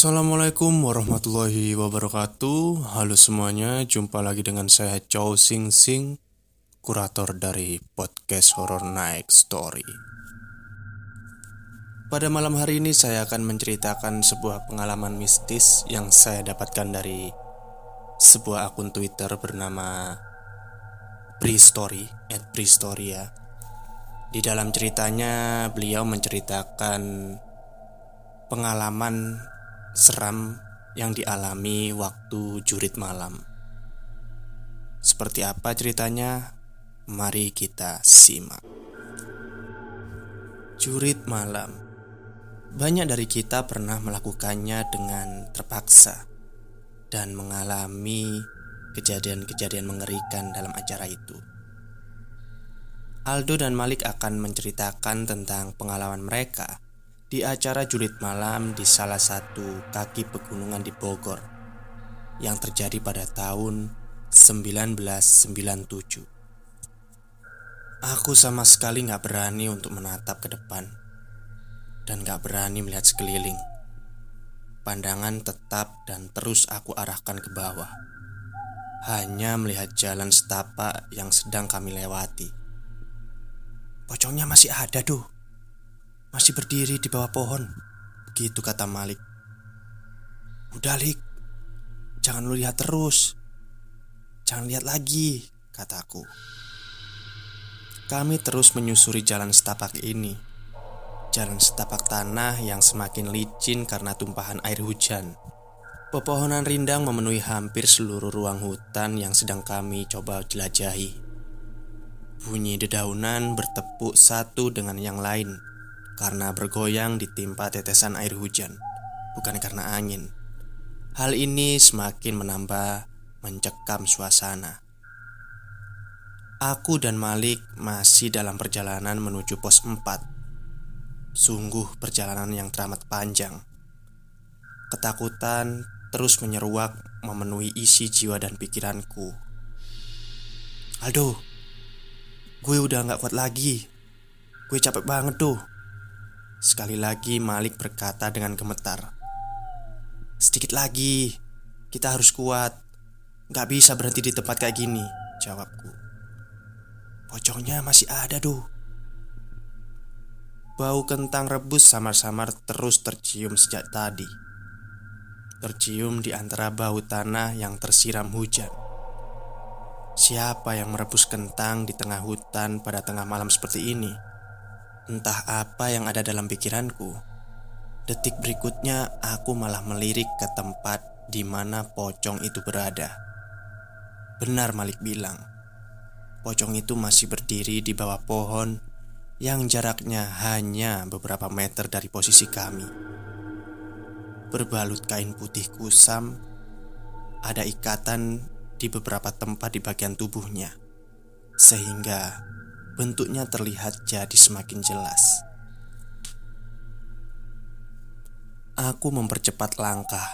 Assalamualaikum warahmatullahi wabarakatuh. Halo semuanya, jumpa lagi dengan saya Chow Sing Sing Kurator dari podcast Horror Night Story. Pada malam hari ini saya akan menceritakan sebuah pengalaman mistis Yang saya dapatkan dari sebuah akun Twitter bernama Prestory At Prestory ya Di dalam ceritanya beliau menceritakan pengalaman seram yang dialami waktu jurit malam. Seperti apa ceritanya? Mari kita simak. Jurit malam. Banyak dari kita pernah melakukannya dengan terpaksa dan mengalami kejadian-kejadian mengerikan dalam acara itu. Aldo dan Malik akan menceritakan tentang pengalaman mereka di acara julid malam di salah satu kaki pegunungan di Bogor yang terjadi pada tahun 1997. Aku sama sekali gak berani untuk menatap ke depan dan gak berani melihat sekeliling. Pandangan tetap dan terus aku arahkan ke bawah, hanya melihat jalan setapak yang sedang kami lewati. Pocongnya masih ada, tuh masih berdiri di bawah pohon. Begitu kata Malik. Udah, Lik. Jangan lu lihat terus. Jangan lihat lagi, kataku. Kami terus menyusuri jalan setapak ini. Jalan setapak tanah yang semakin licin karena tumpahan air hujan. Pepohonan rindang memenuhi hampir seluruh ruang hutan yang sedang kami coba jelajahi. Bunyi dedaunan bertepuk satu dengan yang lain karena bergoyang ditimpa tetesan air hujan, bukan karena angin. Hal ini semakin menambah mencekam suasana. Aku dan Malik masih dalam perjalanan menuju pos 4. Sungguh perjalanan yang teramat panjang. Ketakutan terus menyeruak memenuhi isi jiwa dan pikiranku. Aldo, gue udah gak kuat lagi. Gue capek banget tuh. Sekali lagi Malik berkata dengan gemetar. Sedikit lagi Kita harus kuat. Gak bisa berhenti di tempat kayak gini Jawabku. Pocongnya masih ada tuh Bau kentang rebus samar-samar terus tercium sejak tadi. Tercium di antara bau tanah yang tersiram hujan. Siapa yang merebus kentang di tengah hutan pada tengah malam seperti ini? Entah apa yang ada dalam pikiranku. Detik berikutnya, aku malah melirik ke tempat di mana pocong itu berada. Benar, Malik bilang, pocong itu masih berdiri di bawah pohon yang jaraknya hanya beberapa meter dari posisi kami. Berbalut kain putih kusam, ada ikatan di beberapa tempat di bagian tubuhnya, sehingga bentuknya terlihat jadi semakin jelas. Aku mempercepat langkah,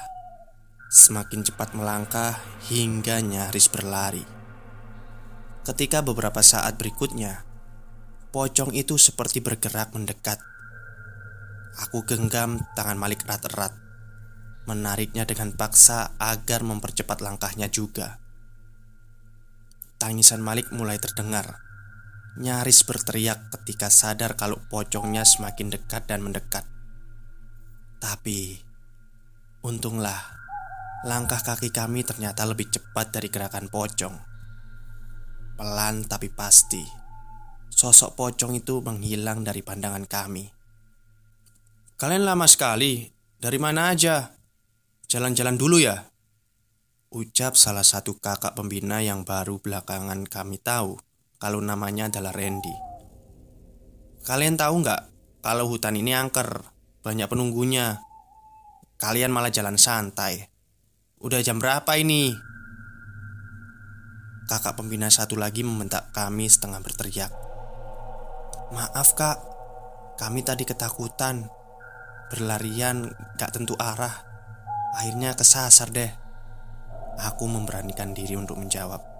semakin cepat melangkah hingga nyaris berlari. Ketika beberapa saat berikutnya, pocong itu seperti bergerak mendekat. Aku genggam tangan Malik erat-erat, menariknya dengan paksa agar mempercepat langkahnya juga. Tangisan Malik mulai terdengar nyaris berteriak ketika sadar kalau pocongnya semakin dekat dan mendekat. Tapi, untunglah langkah kaki kami ternyata lebih cepat dari gerakan pocong. Pelan tapi pasti, sosok pocong itu menghilang dari pandangan kami. Kalian lama sekali, dari mana aja? Jalan-jalan dulu ya? Ucap salah satu kakak pembina yang baru belakangan kami tahu kalau namanya adalah Randy. Kalian tahu nggak kalau hutan ini angker, banyak penunggunya. Kalian malah jalan santai. Udah jam berapa ini? Kakak pembina satu lagi membentak kami setengah berteriak. Maaf kak, kami tadi ketakutan. Berlarian gak tentu arah. Akhirnya kesasar deh. Aku memberanikan diri untuk menjawab.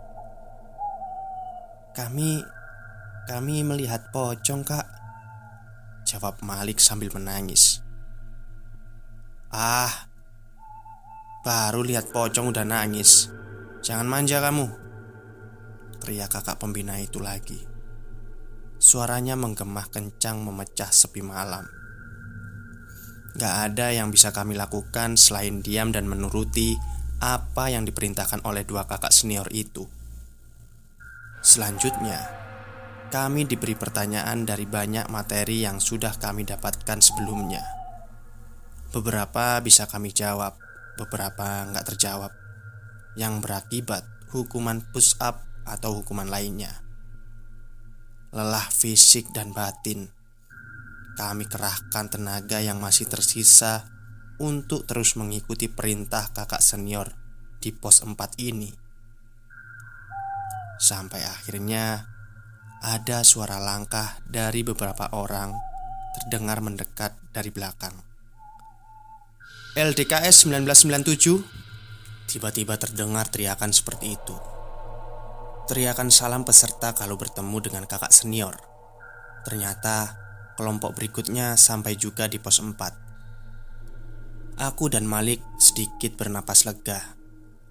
Kami kami melihat pocong, Kak. Jawab Malik sambil menangis. Ah, Baru lihat pocong udah nangis. Jangan manja kamu. Teriak kakak pembina itu lagi. Suaranya menggema kencang memecah sepi malam. Gak ada yang bisa kami lakukan selain diam dan menuruti apa yang diperintahkan oleh dua kakak senior itu. Selanjutnya, kami diberi pertanyaan dari banyak materi yang sudah kami dapatkan sebelumnya. Beberapa bisa kami jawab, beberapa nggak terjawab, yang berakibat hukuman push up atau hukuman lainnya. Lelah fisik dan batin, kami kerahkan tenaga yang masih tersisa untuk terus mengikuti perintah kakak senior di pos 4 ini. Sampai akhirnya ada suara langkah dari beberapa orang terdengar mendekat dari belakang. LDKS 1997 Tiba-tiba terdengar teriakan seperti itu. Teriakan salam peserta kalau bertemu dengan kakak senior. Ternyata kelompok berikutnya sampai juga di pos 4 Aku dan Malik sedikit bernapas lega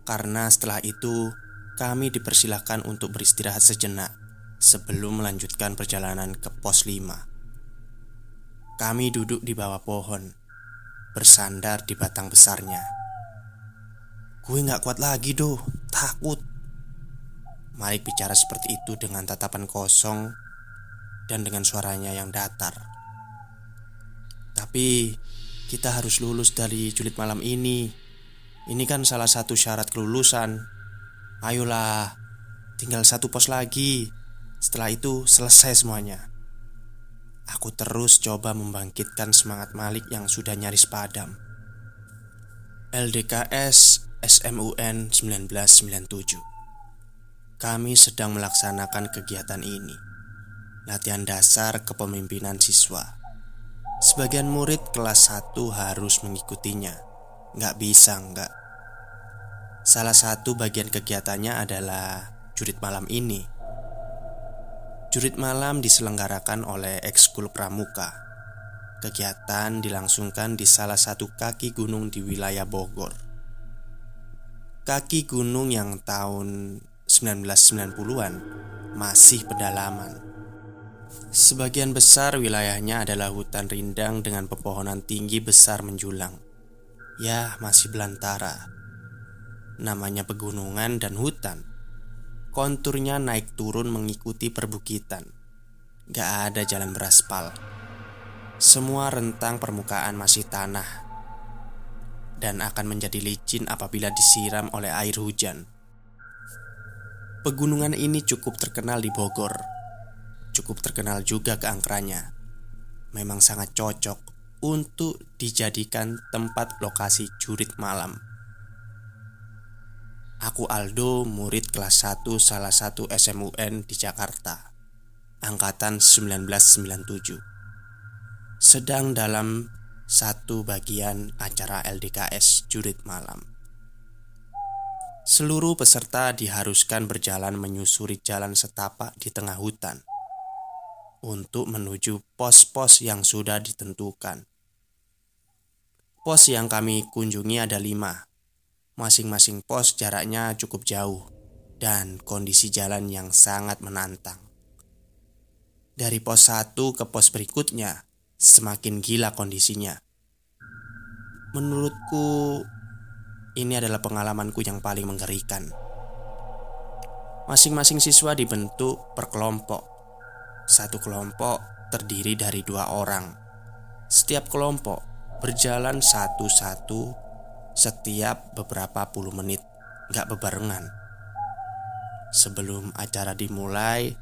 Karena setelah itu kami dipersilahkan untuk beristirahat sejenak Sebelum melanjutkan perjalanan ke pos 5 Kami duduk di bawah pohon bersandar di batang besarnya. Gue gak kuat lagi doh, takut. Malik bicara seperti itu dengan tatapan kosong dan dengan suaranya yang datar. Tapi kita harus lulus dari julid malam ini. Ini kan salah satu syarat kelulusan. Ayolah, tinggal satu pos lagi. Setelah itu selesai semuanya. Aku terus coba membangkitkan semangat Malik yang sudah nyaris padam. LDKS SMUN 1997 Kami sedang melaksanakan kegiatan ini Latihan dasar kepemimpinan siswa Sebagian murid kelas 1 harus mengikutinya Nggak bisa nggak Salah satu bagian kegiatannya adalah jurit malam ini Jurit malam diselenggarakan oleh ekskul pramuka. Kegiatan dilangsungkan di salah satu kaki gunung di wilayah Bogor. Kaki gunung yang tahun 1990-an masih pedalaman. Sebagian besar wilayahnya adalah hutan rindang dengan pepohonan tinggi besar menjulang. Ya, masih belantara. Namanya pegunungan dan hutan. Konturnya naik turun mengikuti perbukitan. Gak ada jalan beraspal. Semua rentang permukaan masih tanah Dan akan menjadi licin apabila disiram oleh air hujan. Pegunungan ini cukup terkenal di Bogor. Cukup terkenal juga keangkerannya Memang sangat cocok untuk dijadikan tempat lokasi jurit malam Aku Aldo, murid kelas 1 salah satu SMUN di Jakarta Angkatan 1997 Sedang dalam satu bagian acara LDKS Jurit Malam. Seluruh peserta diharuskan berjalan menyusuri jalan setapak di tengah hutan Untuk menuju pos-pos yang sudah ditentukan. Pos yang kami kunjungi ada lima Masing-masing pos jaraknya cukup jauh dan kondisi jalan yang sangat menantang. Dari pos satu ke pos berikutnya, semakin gila kondisinya. Menurutku, ini adalah pengalamanku yang paling mengerikan. Masing-masing siswa dibentuk per kelompok. Satu kelompok terdiri dari dua orang. Setiap kelompok berjalan satu-satu setiap beberapa puluh menit, gak bebarengan. Sebelum acara dimulai,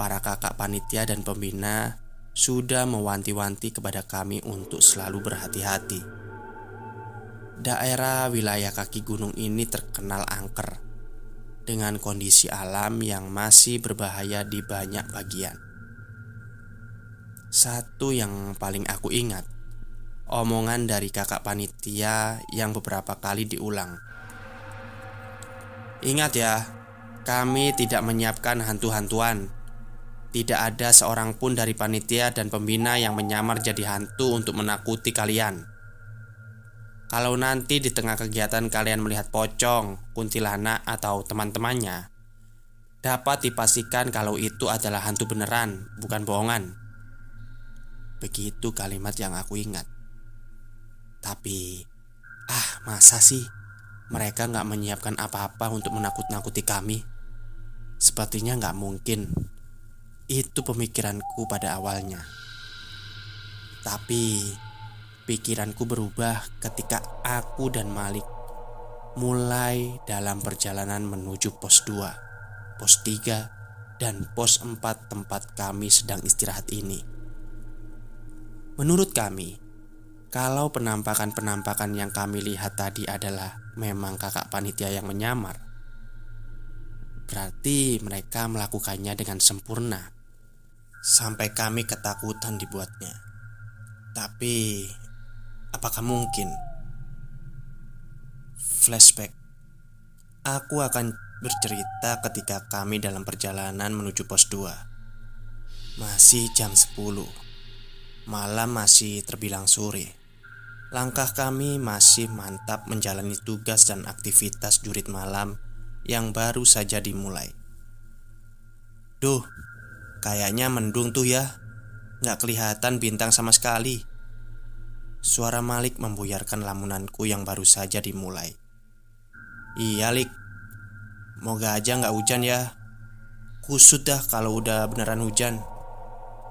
para kakak panitia dan pembina sudah mewanti-wanti kepada kami untuk selalu berhati-hati. Daerah wilayah kaki gunung ini terkenal angker dengan kondisi alam yang masih berbahaya di banyak bagian. Satu yang paling aku ingat omongan dari kakak panitia yang beberapa kali diulang. Ingat ya, kami tidak menyiapkan hantu-hantuan. Tidak ada seorang pun dari panitia dan pembina yang menyamar jadi hantu untuk menakuti kalian. Kalau nanti di tengah kegiatan kalian melihat pocong, kuntilanak, atau teman-temannya, dapat dipastikan kalau itu adalah hantu beneran, bukan bohongan. Begitu kalimat yang aku ingat. Tapi, ah masa sih mereka nggak menyiapkan apa-apa untuk menakut-nakuti kami? Sepertinya nggak mungkin. Itu pemikiranku pada awalnya. Tapi Pikiranku berubah ketika aku dan Malik mulai dalam perjalanan menuju pos 2, pos 3, dan pos 4 tempat kami sedang istirahat ini. Menurut kami, kalau penampakan-penampakan yang kami lihat tadi adalah memang kakak panitia yang menyamar, berarti mereka melakukannya dengan sempurna. Sampai kami ketakutan dibuatnya. Tapi Apakah mungkin? Flashback. Aku akan bercerita ketika kami dalam perjalanan menuju pos 2 Masih jam 10 Malam masih terbilang sore Langkah kami masih mantap menjalani tugas dan aktivitas jurit malam yang baru saja dimulai. Duh, kayaknya mendung tuh ya. Nggak kelihatan bintang sama sekali. Suara Malik membuyarkan lamunanku yang baru saja dimulai. Iya, Lik. Moga aja nggak hujan ya. Kusut dah kalau udah beneran hujan.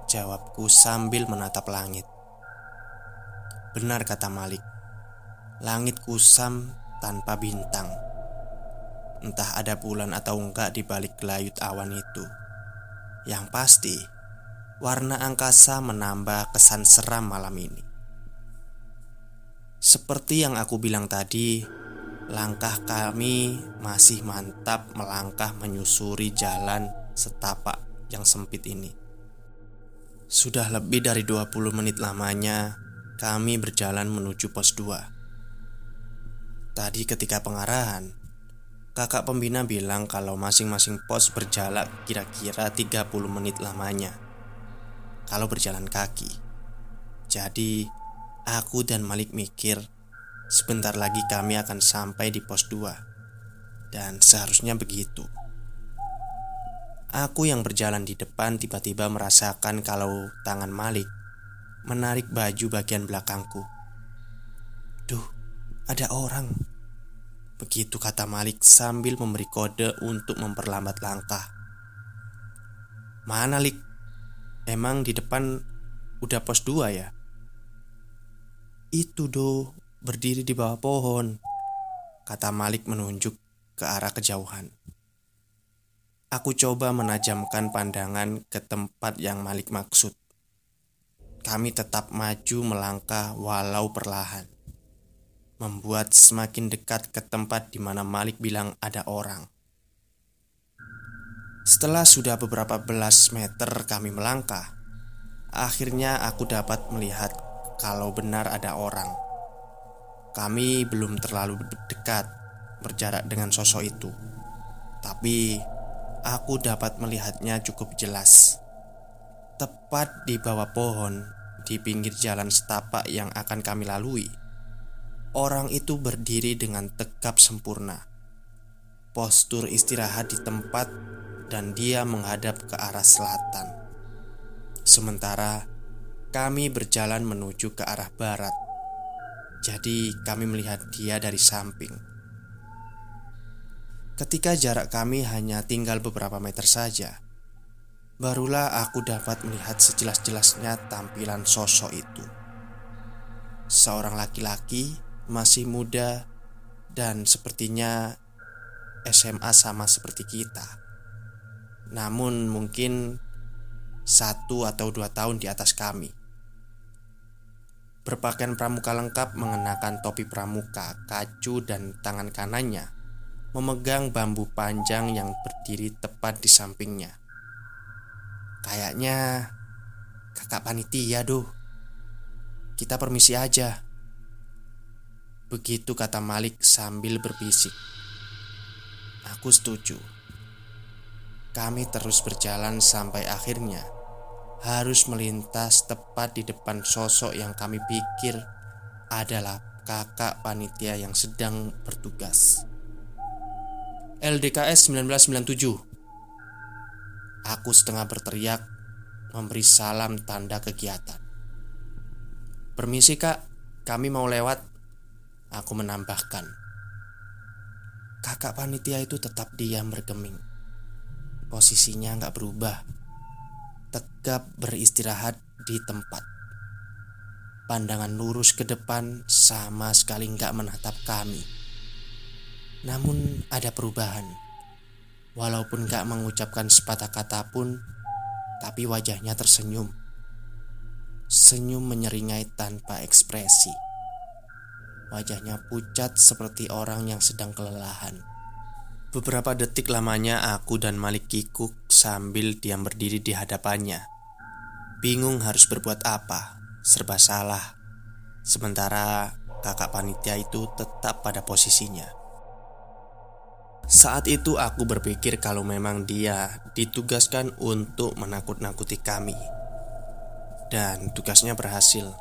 Jawabku sambil menatap langit. Benar kata Malik. Langit kusam tanpa bintang. Entah ada bulan atau enggak di balik gelayut awan itu. Yang pasti, warna angkasa menambah kesan seram malam ini. Seperti yang aku bilang tadi, langkah kami masih mantap melangkah menyusuri jalan setapak yang sempit ini. Sudah lebih dari 20 menit lamanya kami berjalan menuju pos 2. Tadi ketika pengarahan, kakak pembina bilang kalau masing-masing pos berjalan kira-kira 30 menit lamanya. Kalau berjalan kaki. Jadi, Aku dan Malik mikir Sebentar lagi kami akan sampai di pos 2 Dan seharusnya begitu Aku yang berjalan di depan tiba-tiba merasakan kalau tangan Malik Menarik baju bagian belakangku. Duh, ada orang. Begitu kata Malik sambil memberi kode untuk memperlambat langkah. Mana Lik? Emang di depan udah pos 2 ya? Itu do. Berdiri di bawah pohon Kata Malik menunjuk ke arah kejauhan. Aku coba menajamkan pandangan ke tempat yang Malik maksud Kami tetap maju melangkah walau perlahan Membuat semakin dekat ke tempat di mana Malik bilang ada orang Setelah sudah beberapa belas meter kami melangkah Akhirnya aku dapat melihat kalau benar ada orang. Kami belum terlalu dekat berjarak dengan sosok itu, tapi aku dapat melihatnya cukup jelas. Tepat di bawah pohon, di pinggir jalan setapak yang akan kami lalui, orang itu berdiri dengan tegap sempurna. Postur istirahat di tempat, dan dia menghadap ke arah selatan. Sementara kami berjalan menuju ke arah barat. Jadi, kami melihat dia dari samping. Ketika jarak kami hanya tinggal beberapa meter saja, barulah aku dapat melihat sejelas-jelasnya tampilan sosok itu. Seorang laki-laki masih muda dan sepertinya SMA sama seperti kita. Namun, mungkin satu atau dua tahun di atas kami. Berpakaian pramuka lengkap mengenakan topi pramuka, kacu dan tangan kanannya memegang bambu panjang yang berdiri tepat di sampingnya. Kayaknya kakak panitia doh. Kita permisi aja. Begitu kata Malik sambil berbisik. Aku setuju. Kami terus berjalan sampai akhirnya harus melintas tepat di depan sosok yang kami pikir adalah kakak panitia yang sedang bertugas. LDKS 1997 Aku setengah berteriak Memberi salam tanda kegiatan. Permisi kak, kami mau lewat. Aku menambahkan. Kakak panitia itu tetap diam bergeming. Posisinya nggak berubah. Tegap beristirahat di tempat. Pandangan lurus ke depan sama sekali nggak menatap kami. Namun ada perubahan Walaupun gak mengucapkan sepatah kata pun Tapi wajahnya tersenyum. Senyum menyeringai tanpa ekspresi. Wajahnya pucat seperti orang yang sedang kelelahan. Beberapa detik lamanya aku dan Malik kikuk sambil diam berdiri di hadapannya. Bingung harus berbuat apa Serba salah. Sementara kakak panitia itu tetap pada posisinya saat itu aku berpikir kalau memang dia ditugaskan untuk menakut-nakuti kami. Dan tugasnya berhasil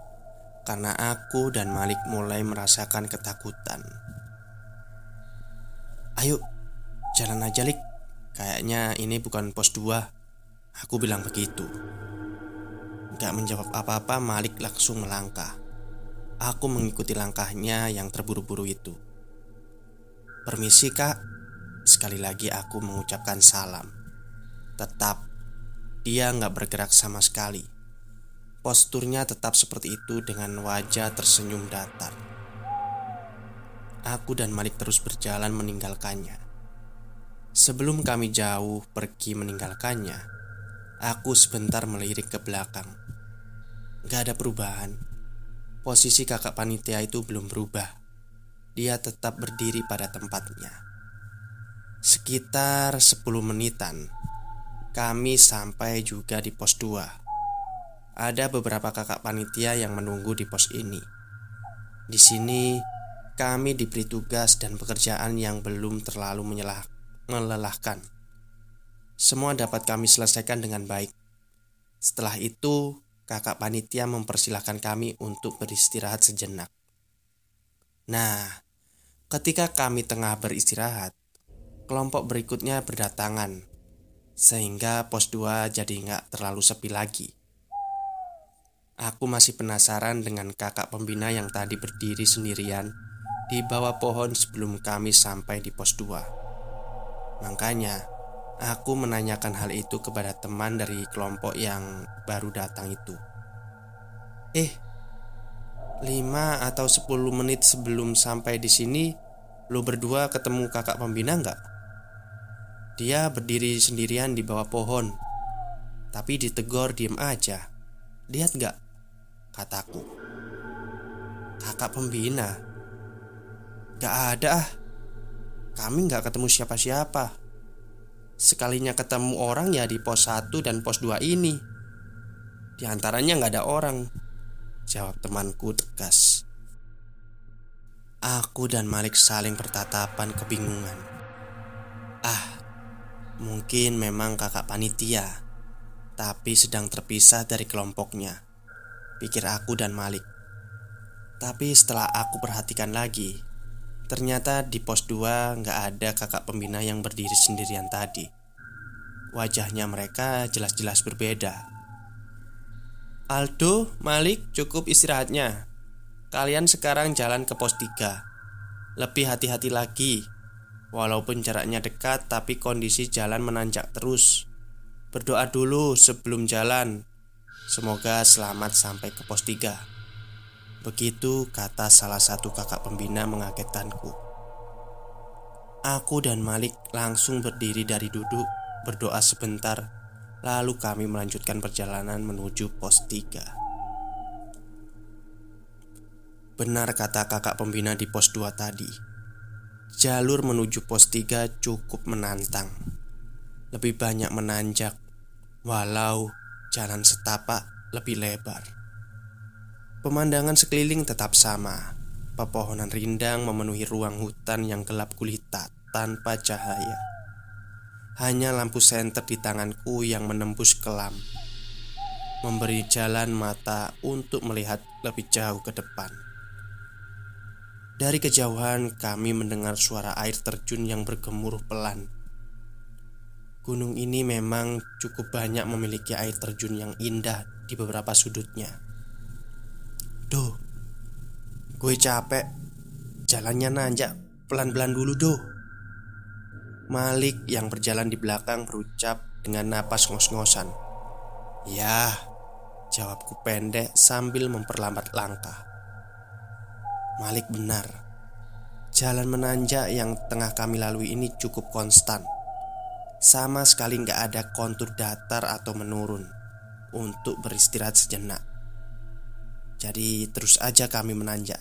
Karena aku dan Malik mulai merasakan ketakutan. Ayo, jalan aja Lik. Kayaknya ini bukan pos 2 Aku bilang begitu. Gak menjawab apa-apa Malik langsung melangkah. Aku mengikuti langkahnya yang terburu-buru itu. Permisi kak Sekali lagi aku mengucapkan salam. Tetap Dia nggak bergerak sama sekali. Posturnya tetap seperti itu dengan wajah tersenyum datar. Aku dan Malik terus berjalan meninggalkannya. Sebelum kami jauh pergi meninggalkannya Aku sebentar melirik ke belakang. Gak ada perubahan. Posisi kakak panitia itu belum berubah. Dia tetap berdiri pada tempatnya Sekitar 10 menitan Kami sampai juga di pos 2 Ada beberapa kakak panitia yang menunggu di pos ini. Di sini kami diberi tugas dan pekerjaan yang belum terlalu menyelah, melelahkan. Semua dapat kami selesaikan dengan baik. Setelah itu kakak panitia mempersilahkan kami untuk beristirahat sejenak. Nah, ketika kami tengah beristirahat kelompok berikutnya berdatangan Sehingga pos 2 jadi nggak terlalu sepi lagi. Aku masih penasaran dengan kakak pembina yang tadi berdiri sendirian Di bawah pohon sebelum kami sampai di pos 2 Makanya aku menanyakan hal itu kepada teman dari kelompok yang baru datang itu. Eh, 5 atau 10 menit sebelum sampai di sini Lo berdua ketemu kakak pembina nggak? Dia berdiri sendirian di bawah pohon. Tapi ditegor diem aja. Lihat gak? Kataku. Kakak pembina. Gak ada ah. Kami gak ketemu siapa-siapa. Sekalinya ketemu orang ya di pos 1 dan pos 2 ini. Di antaranya gak ada orang Jawab temanku tegas. Aku dan Malik saling bertatapan kebingungan. Ah, Mungkin memang kakak panitia Tapi sedang terpisah dari kelompoknya. Pikir aku dan Malik. Tapi setelah aku perhatikan lagi Ternyata di pos 2 nggak ada kakak pembina yang berdiri sendirian tadi. Wajahnya mereka jelas-jelas berbeda. Aldo, Malik, cukup istirahatnya. Kalian sekarang jalan ke pos 3 Lebih hati-hati lagi Walaupun jaraknya dekat, tapi kondisi jalan menanjak terus. Berdoa dulu sebelum jalan. Semoga selamat sampai ke pos 3. Begitu kata salah satu kakak pembina mengagetkanku. Aku dan Malik langsung berdiri dari duduk, berdoa sebentar, lalu kami melanjutkan perjalanan menuju pos 3. Benar kata kakak pembina di pos 2 tadi Jalur menuju pos 3 cukup menantang. Lebih banyak menanjak Walau jalan setapak lebih lebar. Pemandangan sekeliling tetap sama. Pepohonan rindang memenuhi ruang hutan yang gelap gulita tanpa cahaya. Hanya lampu senter di tanganku yang menembus kelam Memberi jalan mata untuk melihat lebih jauh ke depan Dari kejauhan kami mendengar suara air terjun yang bergemuruh pelan. Gunung ini memang cukup banyak memiliki air terjun yang indah di beberapa sudutnya. Duh, gue capek. Jalannya nanjak pelan-pelan dulu, doh. Malik yang berjalan di belakang berucap dengan napas ngos-ngosan. Ya, jawabku pendek sambil memperlambat langkah. Malik benar. Jalan menanjak yang tengah kami lalui ini cukup konstan. Sama sekali nggak ada kontur datar atau menurun untuk beristirahat sejenak. Jadi terus aja kami menanjak.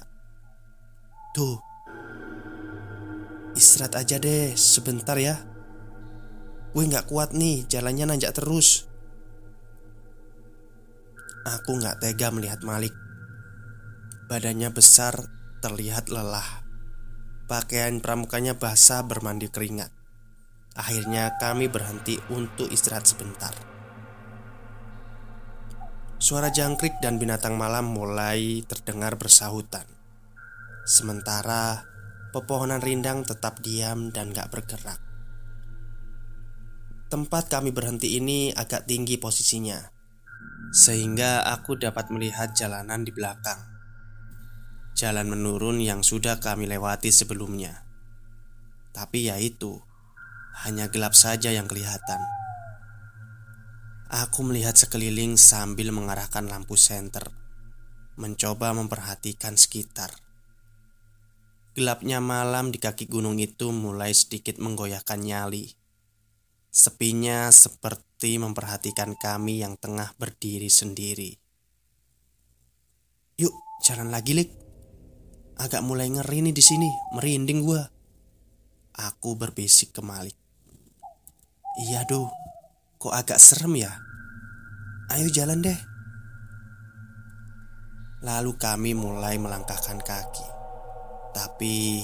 Tuh, istirahat aja deh sebentar ya. Gue nggak kuat nih, jalannya nanjak terus. Aku nggak tega melihat Malik. Badannya besar terlihat lelah. Pakaian pramukanya basah bermandi keringat. Akhirnya kami berhenti untuk istirahat sebentar. Suara jangkrik dan binatang malam mulai terdengar bersahutan. Sementara pepohonan rindang tetap diam dan gak bergerak. Tempat kami berhenti ini agak tinggi posisinya, sehingga aku dapat melihat jalanan di belakang jalan menurun yang sudah kami lewati sebelumnya. Tapi ya itu, hanya gelap saja yang kelihatan. Aku melihat sekeliling sambil mengarahkan lampu senter, mencoba memperhatikan sekitar. Gelapnya malam di kaki gunung itu mulai sedikit menggoyahkan nyali. Sepinya seperti memperhatikan kami yang tengah berdiri sendiri. Yuk, jalan lagi, Lik. Agak mulai ngeri nih di sini, merinding gua. Aku berbisik ke Malik. Iya doh, kok agak serem ya? Ayo jalan deh. Lalu kami mulai melangkahkan kaki. Tapi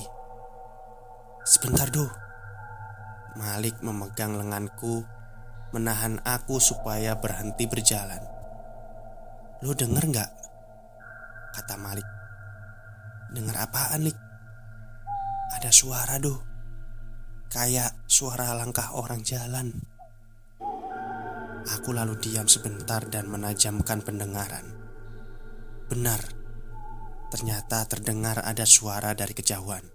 sebentar doh. Malik memegang lenganku, menahan aku supaya berhenti berjalan. Lo denger nggak? Kata Malik. Dengar apaan nih? Ada suara doh Kayak suara langkah orang jalan. Aku lalu diam sebentar dan menajamkan pendengaran. Benar Ternyata terdengar ada suara dari kejauhan.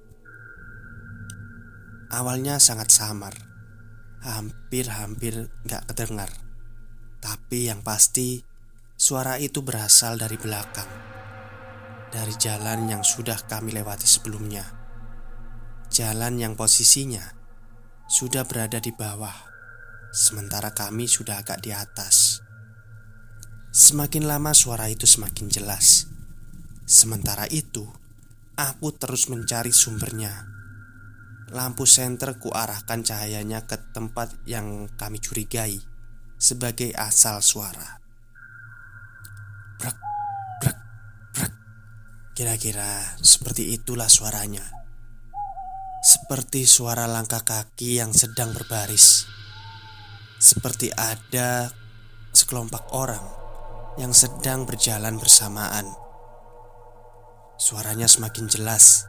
Awalnya sangat samar. Hampir-hampir gak kedengar. Tapi yang pasti Suara itu berasal dari belakang dari jalan yang sudah kami lewati sebelumnya. Jalan yang posisinya sudah berada di bawah, sementara kami sudah agak di atas. Semakin lama suara itu semakin jelas. Sementara itu, aku terus mencari sumbernya. Lampu senter kuarahkan cahayanya ke tempat yang kami curigai sebagai asal suara. Kira-kira seperti itulah suaranya. Seperti suara langkah kaki yang sedang berbaris. Seperti ada sekelompok orang yang sedang berjalan bersamaan. Suaranya semakin jelas.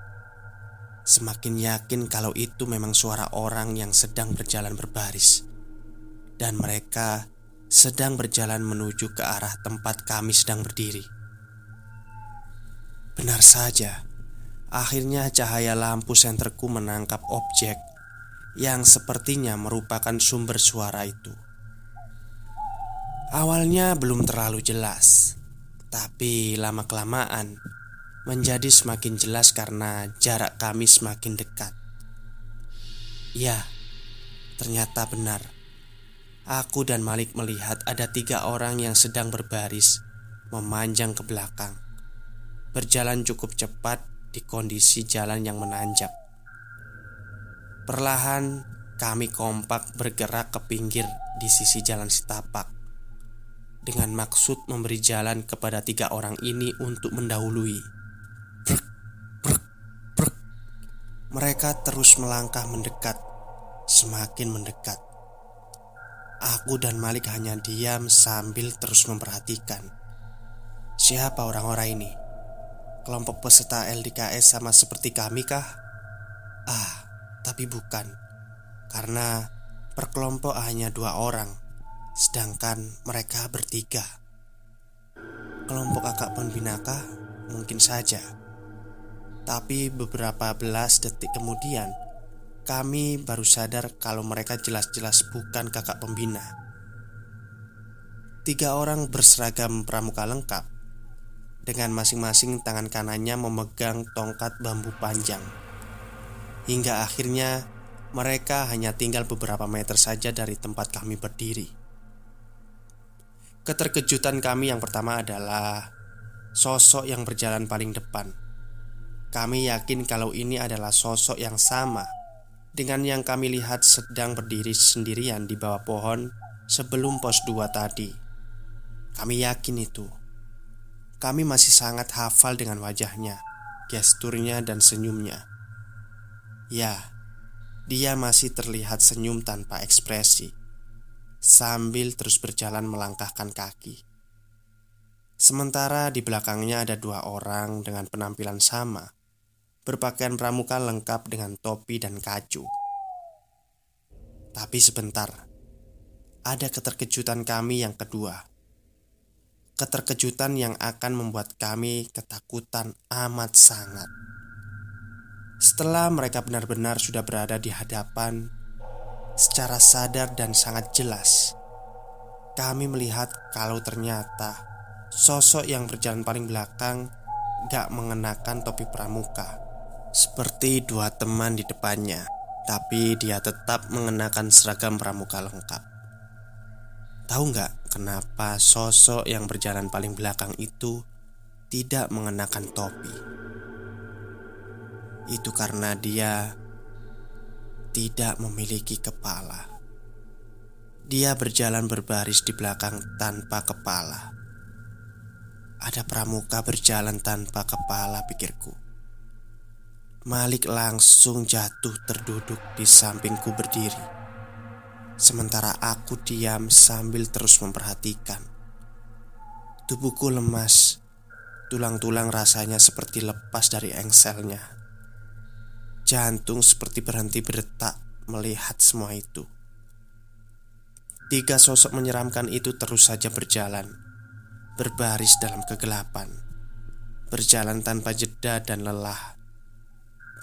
Semakin yakin kalau itu memang suara orang yang sedang berjalan berbaris. Dan mereka sedang berjalan menuju ke arah tempat kami sedang berdiri. Benar saja, akhirnya cahaya lampu senterku menangkap objek yang sepertinya merupakan sumber suara itu. Awalnya belum terlalu jelas, tapi lama-kelamaan menjadi semakin jelas karena jarak kami semakin dekat. Ya, ternyata benar. Aku dan Malik melihat ada tiga orang yang sedang berbaris memanjang ke belakang berjalan cukup cepat di kondisi jalan yang menanjak. Perlahan kami kompak bergerak ke pinggir di sisi jalan setapak dengan maksud memberi jalan kepada tiga orang ini untuk mendahului. Brek, brek, brek. Mereka terus melangkah mendekat, semakin mendekat. Aku dan Malik hanya diam sambil terus memperhatikan siapa orang-orang ini. Kelompok peserta LDKS sama seperti kami kah? Ah, tapi bukan. Karena per kelompok hanya dua orang, sedangkan mereka bertiga. Kelompok kakak pembinakah? Mungkin saja. Tapi beberapa belas detik kemudian, kami baru sadar kalau mereka jelas-jelas bukan kakak pembina. Tiga orang berseragam pramuka lengkap dengan masing-masing tangan kanannya memegang tongkat bambu panjang. Hingga akhirnya mereka hanya tinggal beberapa meter saja dari tempat kami berdiri. Keterkejutan kami yang pertama adalah sosok yang berjalan paling depan. Kami yakin kalau ini adalah sosok yang sama dengan yang kami lihat sedang berdiri sendirian di bawah pohon sebelum pos 2 tadi. Kami yakin itu. Kami masih sangat hafal dengan wajahnya, gesturnya, dan senyumnya. Ya, dia masih terlihat senyum tanpa ekspresi Sambil terus berjalan melangkahkan kaki. Sementara di belakangnya ada dua orang dengan penampilan sama Berpakaian pramuka lengkap dengan topi dan kacu. Tapi sebentar Ada keterkejutan kami yang kedua Keterkejutan yang akan membuat kami ketakutan amat sangat setelah mereka benar-benar sudah berada di hadapan, secara sadar dan sangat jelas, kami melihat kalau ternyata sosok yang berjalan paling belakang gak mengenakan topi pramuka, seperti dua teman di depannya, tapi dia tetap mengenakan seragam pramuka lengkap. Tahu nggak kenapa sosok yang berjalan paling belakang itu tidak mengenakan topi? Itu karena dia tidak memiliki kepala. Dia berjalan berbaris di belakang tanpa kepala. Ada pramuka berjalan tanpa kepala, pikirku. Malik langsung jatuh terduduk di sampingku berdiri. Sementara aku diam sambil terus memperhatikan. Tubuhku lemas, tulang-tulang rasanya seperti lepas dari engselnya. Jantung seperti berhenti berdetak melihat semua itu. Tiga sosok menyeramkan itu terus saja berjalan, berbaris dalam kegelapan, berjalan tanpa jeda dan lelah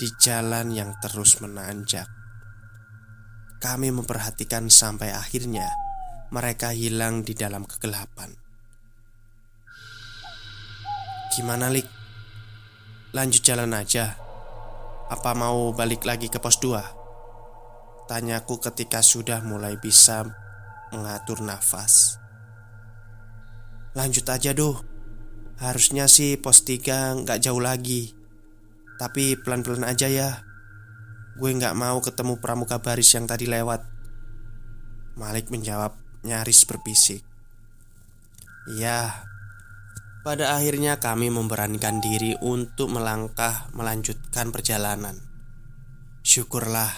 di jalan yang terus menanjak. Kami memperhatikan sampai akhirnya mereka hilang di dalam kegelapan. Gimana, Lik? Lanjut jalan aja. Apa mau balik lagi ke pos 2? Tanyaku ketika sudah mulai bisa mengatur nafas Lanjut aja doh Harusnya sih pos 3 nggak jauh lagi Tapi pelan-pelan aja ya Gue nggak mau ketemu pramuka baris yang tadi lewat. Malik menjawab nyaris berbisik. Ya, pada akhirnya kami memberanikan diri untuk melangkah melanjutkan perjalanan. Syukurlah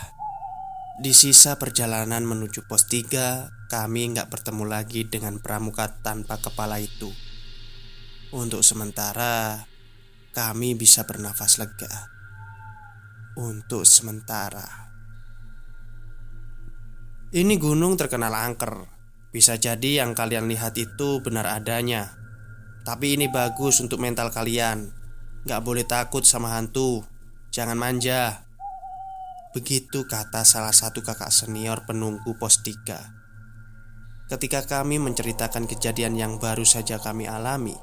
Di sisa perjalanan menuju pos 3 Kami nggak bertemu lagi dengan pramuka tanpa kepala itu. Untuk sementara Kami bisa bernafas lega Untuk sementara. Ini gunung terkenal angker. Bisa jadi yang kalian lihat itu benar adanya. Tapi ini bagus untuk mental kalian. Gak boleh takut sama hantu. Jangan manja. Begitu kata salah satu kakak senior penunggu pos 3 Ketika kami menceritakan kejadian yang baru saja kami alami.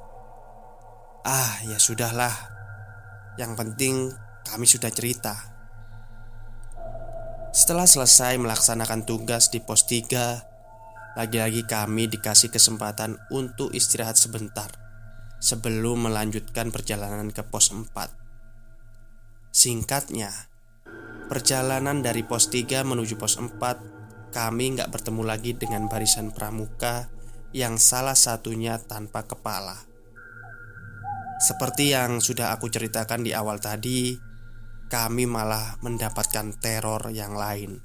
Ah ya sudahlah. Yang penting kami sudah cerita Setelah selesai melaksanakan tugas di pos 3 Lagi-lagi kami dikasih kesempatan untuk istirahat sebentar sebelum melanjutkan perjalanan ke pos 4. Singkatnya, perjalanan dari pos 3 menuju pos 4 kami nggak bertemu lagi dengan barisan pramuka yang salah satunya tanpa kepala. Seperti yang sudah aku ceritakan di awal tadi, kami malah mendapatkan teror yang lain.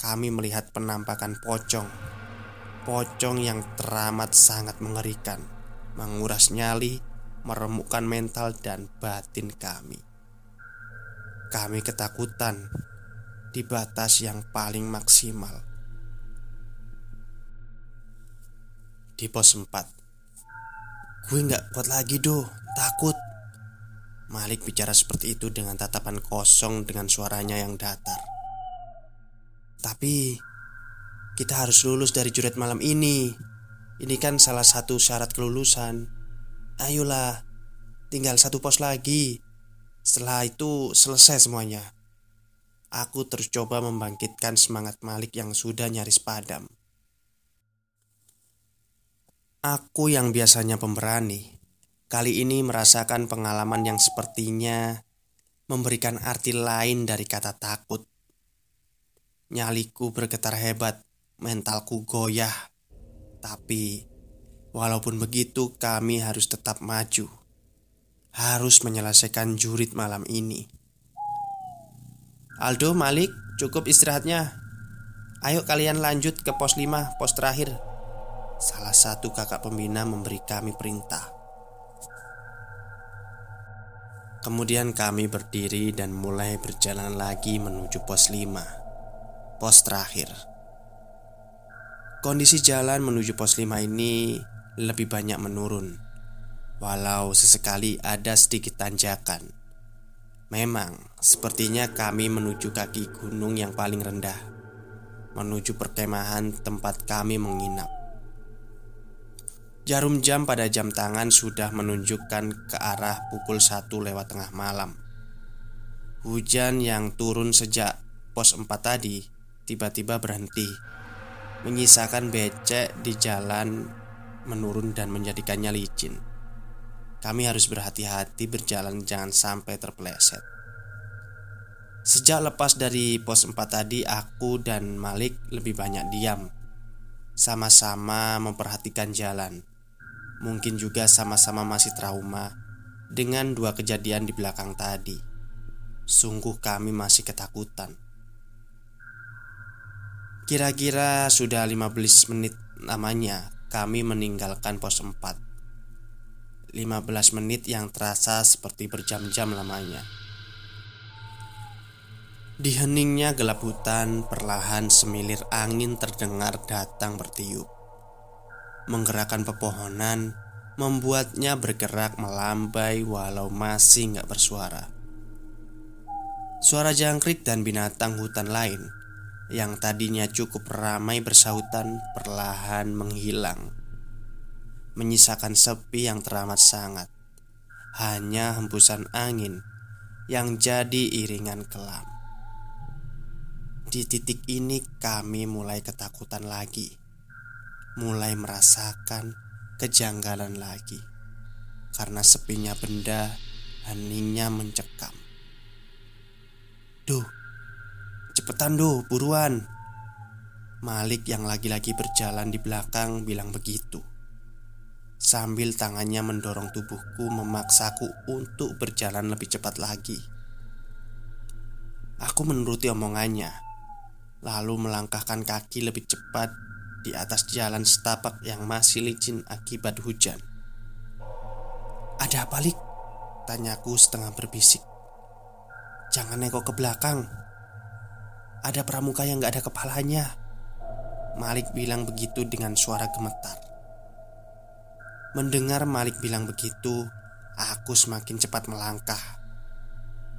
Kami melihat penampakan pocong, pocong yang teramat sangat mengerikan menguras nyali, meremukkan mental dan batin kami. Kami ketakutan di batas yang paling maksimal. Di pos 4 Gue gak kuat lagi doh, takut Malik bicara seperti itu dengan tatapan kosong dengan suaranya yang datar. Tapi Kita harus lulus dari juret malam ini. Ini kan salah satu syarat kelulusan. Ayolah Tinggal satu pos lagi. Setelah itu selesai semuanya. Aku terus coba membangkitkan semangat Malik yang sudah nyaris padam. Aku yang biasanya pemberani, kali ini merasakan pengalaman yang sepertinya memberikan arti lain dari kata takut. Nyaliku bergetar hebat, mentalku goyah. Tapi walaupun begitu, kami harus tetap maju. Harus menyelesaikan jurit malam ini. Aldo, Malik, cukup istirahatnya. Ayo kalian lanjut ke pos 5, pos terakhir. Salah satu kakak pembina memberi kami perintah. Kemudian kami berdiri dan mulai berjalan lagi menuju pos 5 Pos terakhir Kondisi jalan menuju pos 5 ini lebih banyak menurun Walau sesekali ada sedikit tanjakan Memang, sepertinya kami menuju kaki gunung yang paling rendah, menuju perkemahan tempat kami menginap. Jarum jam pada jam tangan sudah menunjukkan ke arah pukul satu lewat tengah malam. Hujan yang turun sejak pos 4 tadi tiba-tiba berhenti, menyisakan becek di jalan menurun dan menjadikannya licin. Kami harus berhati-hati berjalan jangan sampai terpeleset Sejak lepas dari pos 4 tadi aku dan Malik lebih banyak diam Sama-sama memperhatikan jalan Mungkin juga sama-sama masih trauma Dengan dua kejadian di belakang tadi. Sungguh kami masih ketakutan. Kira-kira sudah 15 menit namanya kami meninggalkan pos 4 15 menit yang terasa seperti berjam-jam lamanya. Di heningnya gelap hutan Perlahan semilir angin terdengar datang bertiup Menggerakkan pepohonan Membuatnya bergerak melambai walau masih nggak bersuara Suara jangkrik dan binatang hutan lain Yang tadinya cukup ramai bersahutan Perlahan menghilang menyisakan sepi yang teramat sangat. Hanya hembusan angin yang jadi iringan kelam. Di titik ini kami mulai ketakutan lagi. Mulai merasakan kejanggalan lagi. Karena sepinya benda, heningnya mencekam. Duh, cepetan duh, buruan. Malik yang lagi-lagi berjalan di belakang bilang begitu sambil tangannya mendorong tubuhku memaksaku untuk berjalan lebih cepat lagi. Aku menuruti omongannya, lalu melangkahkan kaki lebih cepat di atas jalan setapak yang masih licin akibat hujan. "Ada apa, Lik?" tanyaku setengah berbisik. "Jangan nengok ke belakang. Ada pramuka yang gak ada kepalanya." Malik bilang begitu dengan suara gemetar. Mendengar Malik bilang begitu, aku semakin cepat melangkah.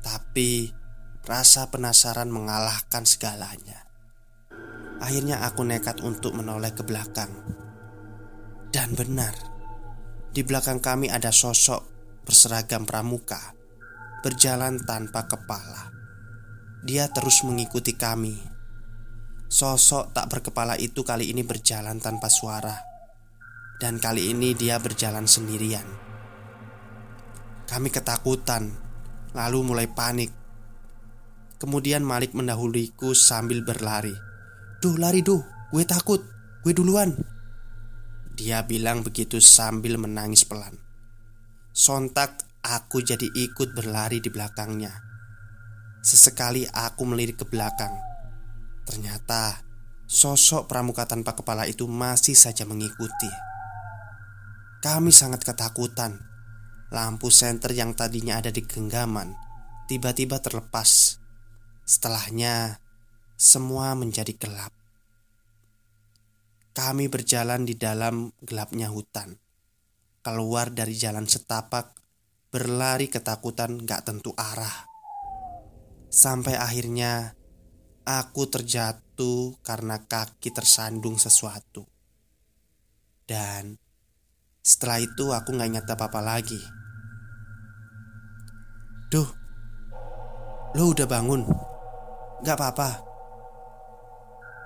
Tapi rasa penasaran mengalahkan segalanya. Akhirnya aku nekat untuk menoleh ke belakang. Dan benar, di belakang kami ada sosok berseragam pramuka berjalan tanpa kepala. Dia terus mengikuti kami. Sosok tak berkepala itu kali ini berjalan tanpa suara dan kali ini dia berjalan sendirian. Kami ketakutan, lalu mulai panik. Kemudian Malik mendahuliku sambil berlari. "Duh, lari duh, gue takut, gue duluan." Dia bilang begitu sambil menangis pelan. Sontak aku jadi ikut berlari di belakangnya. Sesekali aku melirik ke belakang. Ternyata sosok pramuka tanpa kepala itu masih saja mengikuti. Kami sangat ketakutan. lampu senter yang tadinya ada di genggaman tiba-tiba terlepas. Setelahnya, semua menjadi gelap. Kami berjalan di dalam gelapnya hutan. Keluar dari jalan setapak, berlari ketakutan gak tentu arah. Sampai akhirnya aku terjatuh karena kaki tersandung sesuatu. Dan setelah itu aku gak ingat apa-apa lagi. Duh, lo udah bangun? Gak apa-apa.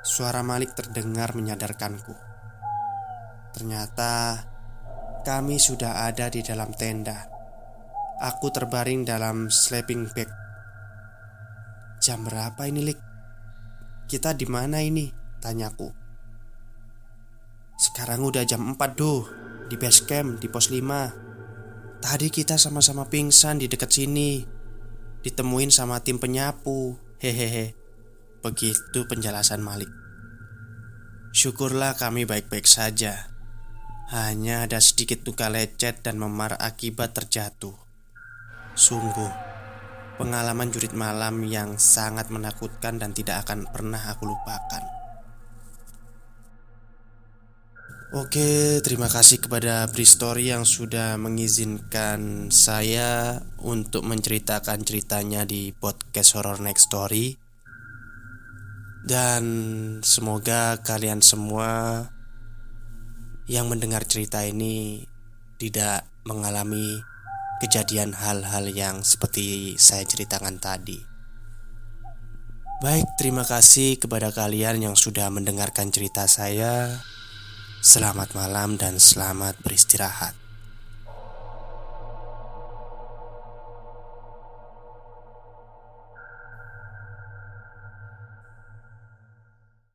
Suara Malik terdengar menyadarkanku. Ternyata kami sudah ada di dalam tenda. Aku terbaring dalam sleeping bag. Jam berapa ini, Lik? Kita di mana ini? Tanyaku. Sekarang udah jam 4 doh Di base camp, di pos 5 Tadi kita sama-sama pingsan di dekat sini Ditemuin sama tim penyapu Hehehe Begitu penjelasan Malik. Syukurlah kami baik-baik saja. Hanya ada sedikit luka lecet dan memar akibat terjatuh. Sungguh Pengalaman jurit malam yang sangat menakutkan dan tidak akan pernah aku lupakan. Oke, terima kasih kepada Bristory yang sudah mengizinkan saya untuk menceritakan ceritanya di podcast Horror Next Story. Dan semoga kalian semua yang mendengar cerita ini tidak mengalami kejadian hal-hal yang seperti saya ceritakan tadi. Baik, terima kasih kepada kalian yang sudah mendengarkan cerita saya. Selamat malam dan selamat beristirahat.